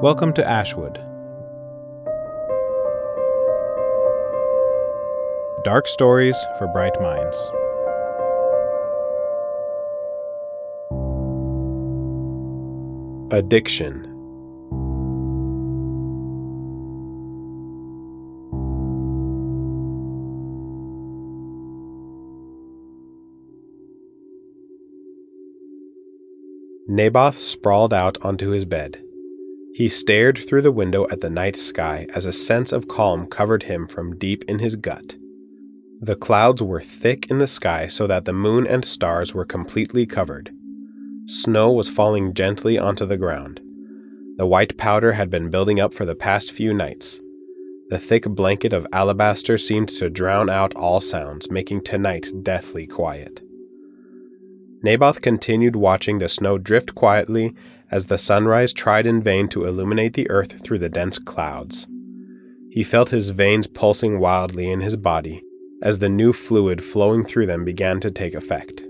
Welcome to Ashwood. Dark stories for bright minds. Addiction. Naboth sprawled out onto his bed. He stared through the window at the night sky as a sense of calm covered him from deep in his gut. The clouds were thick in the sky so that the moon and stars were completely covered. Snow was falling gently onto the ground. The white powder had been building up for the past few nights. The thick blanket of alabaster seemed to drown out all sounds, making tonight deathly quiet. Naboth continued watching the snow drift quietly as the sunrise tried in vain to illuminate the earth through the dense clouds. He felt his veins pulsing wildly in his body as the new fluid flowing through them began to take effect.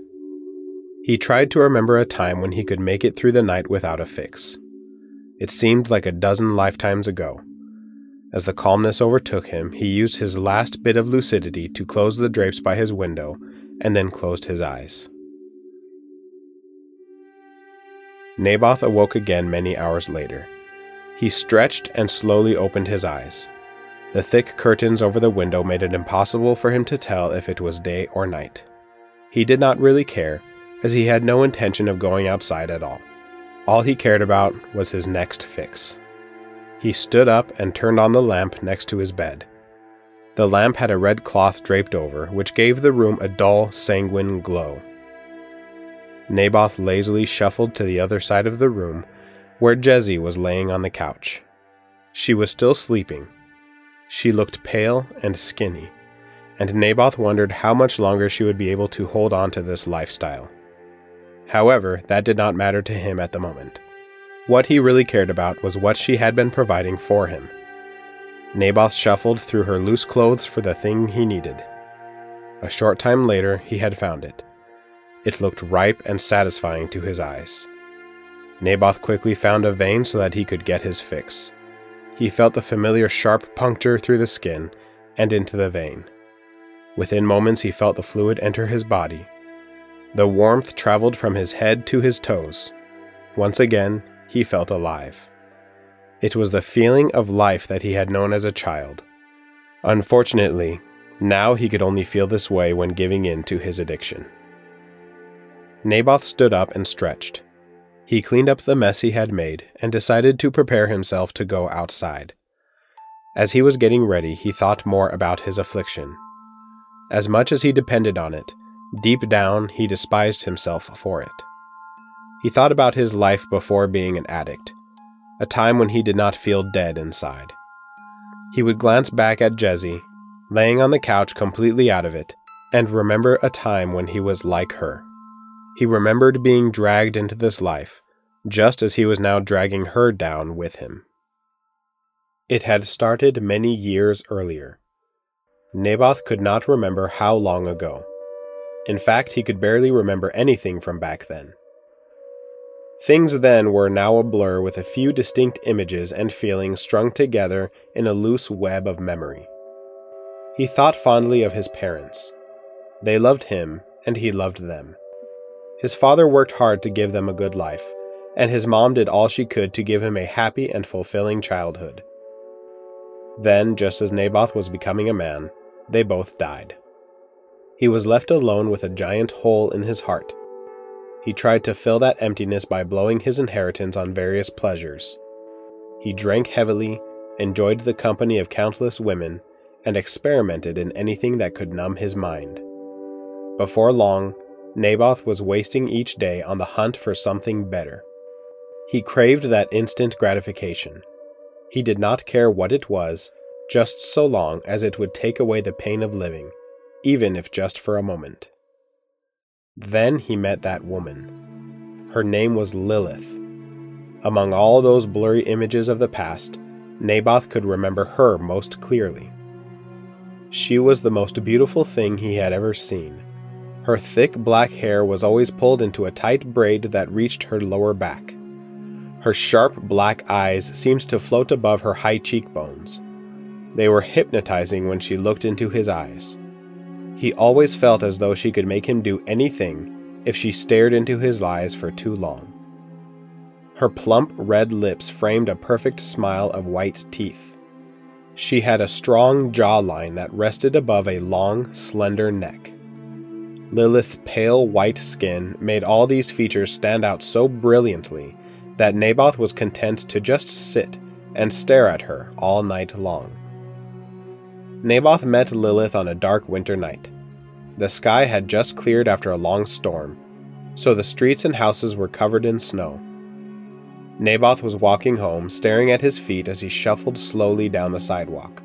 He tried to remember a time when he could make it through the night without a fix. It seemed like a dozen lifetimes ago. As the calmness overtook him, he used his last bit of lucidity to close the drapes by his window and then closed his eyes. Naboth awoke again many hours later. He stretched and slowly opened his eyes. The thick curtains over the window made it impossible for him to tell if it was day or night. He did not really care, as he had no intention of going outside at all. All he cared about was his next fix. He stood up and turned on the lamp next to his bed. The lamp had a red cloth draped over, which gave the room a dull, sanguine glow. Naboth lazily shuffled to the other side of the room, where Jessie was laying on the couch. She was still sleeping. She looked pale and skinny, and Naboth wondered how much longer she would be able to hold on to this lifestyle. However, that did not matter to him at the moment. What he really cared about was what she had been providing for him. Naboth shuffled through her loose clothes for the thing he needed. A short time later, he had found it. It looked ripe and satisfying to his eyes. Naboth quickly found a vein so that he could get his fix. He felt the familiar sharp puncture through the skin and into the vein. Within moments, he felt the fluid enter his body. The warmth traveled from his head to his toes. Once again, he felt alive. It was the feeling of life that he had known as a child. Unfortunately, now he could only feel this way when giving in to his addiction. Naboth stood up and stretched. He cleaned up the mess he had made and decided to prepare himself to go outside. As he was getting ready, he thought more about his affliction. As much as he depended on it, deep down he despised himself for it. He thought about his life before being an addict, a time when he did not feel dead inside. He would glance back at Jessie, laying on the couch completely out of it, and remember a time when he was like her. He remembered being dragged into this life, just as he was now dragging her down with him. It had started many years earlier. Naboth could not remember how long ago. In fact, he could barely remember anything from back then. Things then were now a blur with a few distinct images and feelings strung together in a loose web of memory. He thought fondly of his parents. They loved him, and he loved them. His father worked hard to give them a good life, and his mom did all she could to give him a happy and fulfilling childhood. Then, just as Naboth was becoming a man, they both died. He was left alone with a giant hole in his heart. He tried to fill that emptiness by blowing his inheritance on various pleasures. He drank heavily, enjoyed the company of countless women, and experimented in anything that could numb his mind. Before long, Naboth was wasting each day on the hunt for something better. He craved that instant gratification. He did not care what it was, just so long as it would take away the pain of living, even if just for a moment. Then he met that woman. Her name was Lilith. Among all those blurry images of the past, Naboth could remember her most clearly. She was the most beautiful thing he had ever seen her thick black hair was always pulled into a tight braid that reached her lower back. Her sharp black eyes seemed to float above her high cheekbones. They were hypnotizing when she looked into his eyes. He always felt as though she could make him do anything if she stared into his eyes for too long. Her plump red lips framed a perfect smile of white teeth. She had a strong jawline that rested above a long, slender neck. Lilith's pale white skin made all these features stand out so brilliantly that Naboth was content to just sit and stare at her all night long. Naboth met Lilith on a dark winter night. The sky had just cleared after a long storm, so the streets and houses were covered in snow. Naboth was walking home, staring at his feet as he shuffled slowly down the sidewalk.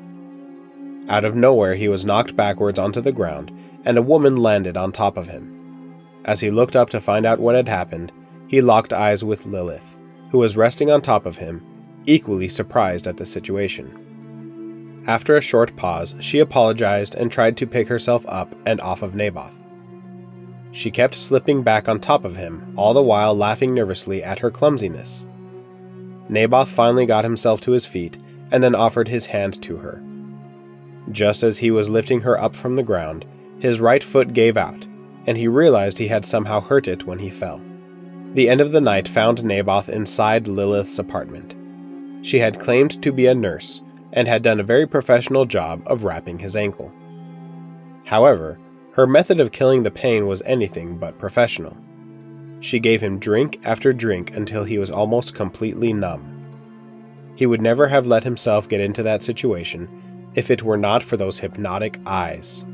Out of nowhere, he was knocked backwards onto the ground, and a woman landed on top of him. As he looked up to find out what had happened, he locked eyes with Lilith who was resting on top of him, equally surprised at the situation. After a short pause, she apologized and tried to pick herself up and off of Naboth. She kept slipping back on top of him, all the while laughing nervously at her clumsiness. Naboth finally got himself to his feet and then offered his hand to her. Just as he was lifting her up from the ground, his right foot gave out, and he realized he had somehow hurt it when he fell. The end of the night found Naboth inside Lilith's apartment. She had claimed to be a nurse and had done a very professional job of wrapping his ankle. However, her method of killing the pain was anything but professional. She gave him drink after drink until he was almost completely numb. He would never have let himself get into that situation if it were not for those hypnotic eyes.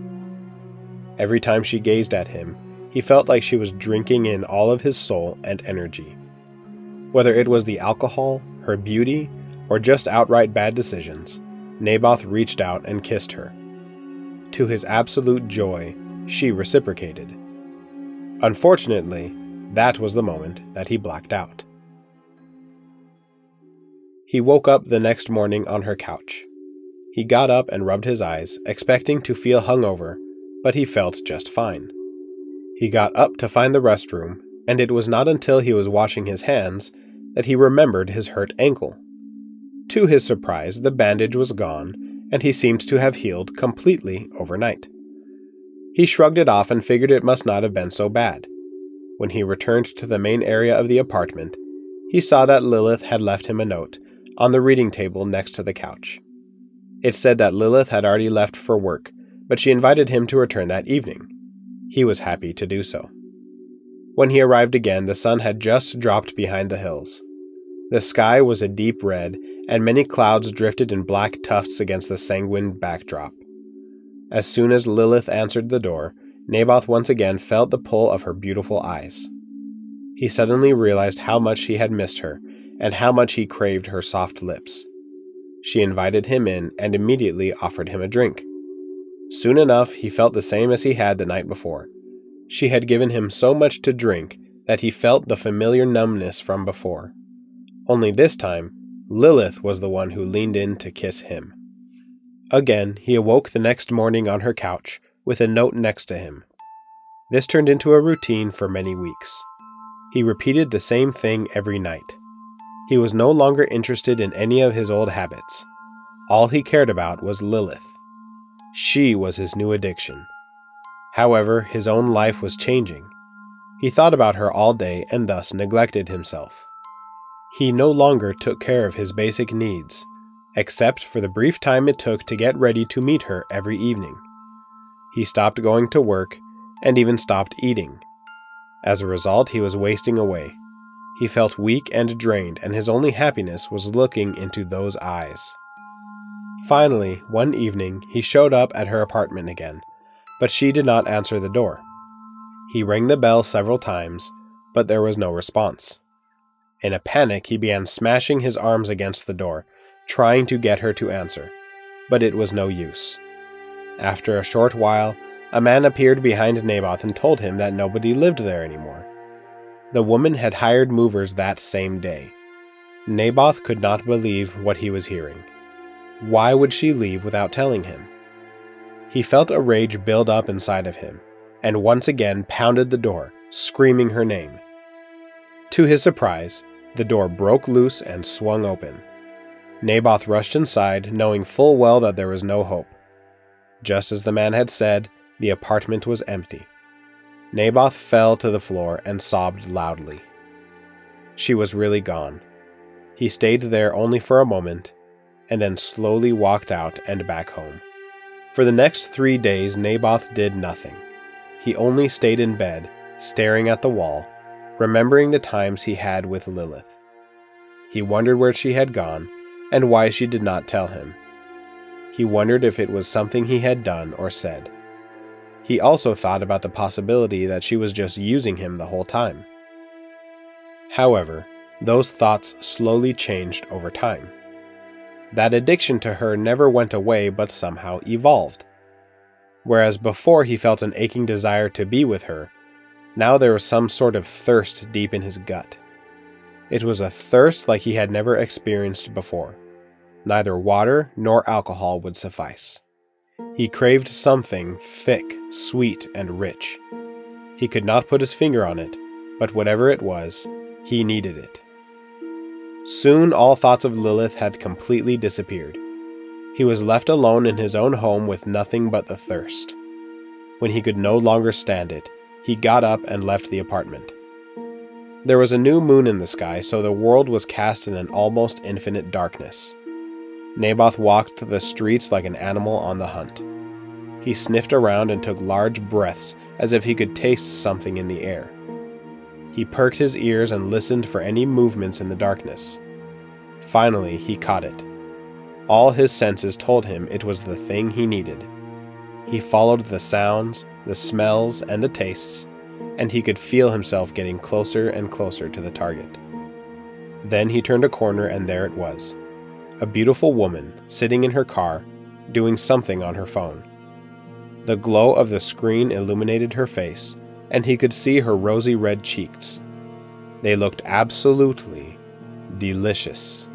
Every time she gazed at him, he felt like she was drinking in all of his soul and energy. Whether it was the alcohol, her beauty, or just outright bad decisions, Naboth reached out and kissed her. To his absolute joy, she reciprocated. Unfortunately, that was the moment that he blacked out. He woke up the next morning on her couch. He got up and rubbed his eyes, expecting to feel hungover, but he felt just fine. He got up to find the restroom, and it was not until he was washing his hands that he remembered his hurt ankle. To his surprise, the bandage was gone, and he seemed to have healed completely overnight. He shrugged it off and figured it must not have been so bad. When he returned to the main area of the apartment, he saw that Lilith had left him a note on the reading table next to the couch. It said that Lilith had already left for work, but she invited him to return that evening. He was happy to do so. When he arrived again, the sun had just dropped behind the hills. The sky was a deep red, and many clouds drifted in black tufts against the sanguine backdrop. As soon as Lilith answered the door, Naboth once again felt the pull of her beautiful eyes. He suddenly realized how much he had missed her and how much he craved her soft lips. She invited him in and immediately offered him a drink. Soon enough, he felt the same as he had the night before. She had given him so much to drink that he felt the familiar numbness from before. Only this time, Lilith was the one who leaned in to kiss him. Again, he awoke the next morning on her couch with a note next to him. This turned into a routine for many weeks. He repeated the same thing every night. He was no longer interested in any of his old habits. All he cared about was Lilith. She was his new addiction. However, his own life was changing. He thought about her all day and thus neglected himself. He no longer took care of his basic needs, except for the brief time it took to get ready to meet her every evening. He stopped going to work and even stopped eating. As a result, he was wasting away. He felt weak and drained, and his only happiness was looking into those eyes. Finally, one evening, he showed up at her apartment again, but she did not answer the door. He rang the bell several times, but there was no response. In a panic, he began smashing his arms against the door, trying to get her to answer, but it was no use. After a short while, a man appeared behind Naboth and told him that nobody lived there anymore. The woman had hired movers that same day. Naboth could not believe what he was hearing. Why would she leave without telling him? He felt a rage build up inside of him, and once again pounded the door, screaming her name. To his surprise, The door broke loose and swung open. Naboth rushed inside, knowing full well that there was no hope. Just as the man had said, the apartment was empty. Naboth fell to the floor and sobbed loudly. She was really gone. He stayed there only for a moment, and then slowly walked out and back home. For the next three days, Naboth did nothing. He only stayed in bed, staring at the wall, remembering the times he had with Lilith. He wondered where she had gone and why she did not tell him. He wondered if it was something he had done or said. He also thought about the possibility that she was just using him the whole time. However, those thoughts slowly changed over time. That addiction to her never went away but somehow evolved. Whereas before he felt an aching desire to be with her, now there was some sort of thirst deep in his gut. It was a thirst like he had never experienced before. Neither water nor alcohol would suffice. He craved something thick, sweet, and rich. He could not put his finger on it, but whatever it was, he needed it. Soon all thoughts of Lilith had completely disappeared. He was left alone in his own home with nothing but the thirst. When he could no longer stand it, he got up and left the apartment. There was a new moon in the sky, so the world was cast in an almost infinite darkness. Naboth walked the streets like an animal on the hunt. He sniffed around and took large breaths as if he could taste something in the air. He perked his ears and listened for any movements in the darkness. Finally, he caught it. All his senses told him it was the thing he needed. He followed the sounds, the smells, and the tastes, and he could feel himself getting closer and closer to the target. Then he turned a corner, and there it was a beautiful woman sitting in her car, doing something on her phone. The glow of the screen illuminated her face, and he could see her rosy red cheeks. They looked absolutely delicious.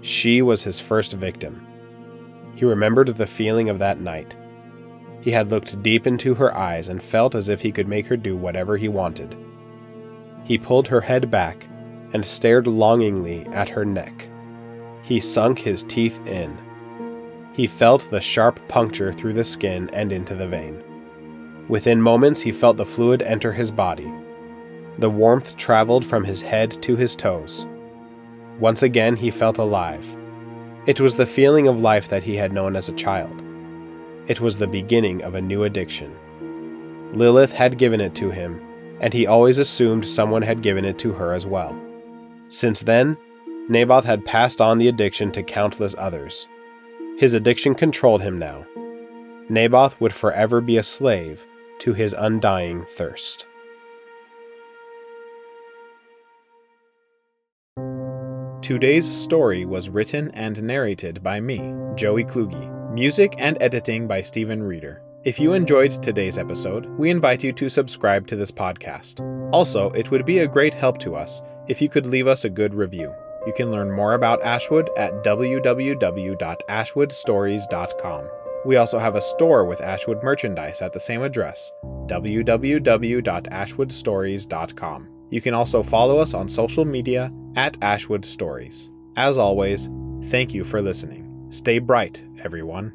She was his first victim. He remembered the feeling of that night. He had looked deep into her eyes and felt as if he could make her do whatever he wanted. He pulled her head back and stared longingly at her neck. He sunk his teeth in. He felt the sharp puncture through the skin and into the vein. Within moments, he felt the fluid enter his body. The warmth traveled from his head to his toes. Once again, he felt alive. It was the feeling of life that he had known as a child. It was the beginning of a new addiction. Lilith had given it to him, and he always assumed someone had given it to her as well. Since then, Naboth had passed on the addiction to countless others. His addiction controlled him now. Naboth would forever be a slave to his undying thirst. Today's story was written and narrated by me, Joey Kluge. Music and editing by Stephen Reeder. If you enjoyed today's episode, we invite you to subscribe to this podcast. Also, it would be a great help to us if you could leave us a good review. You can learn more about Ashwood at www.ashwoodstories.com. We also have a store with Ashwood merchandise at the same address, www.ashwoodstories.com. You can also follow us on social media at Ashwood Stories. As always, thank you for listening. Stay bright, everyone.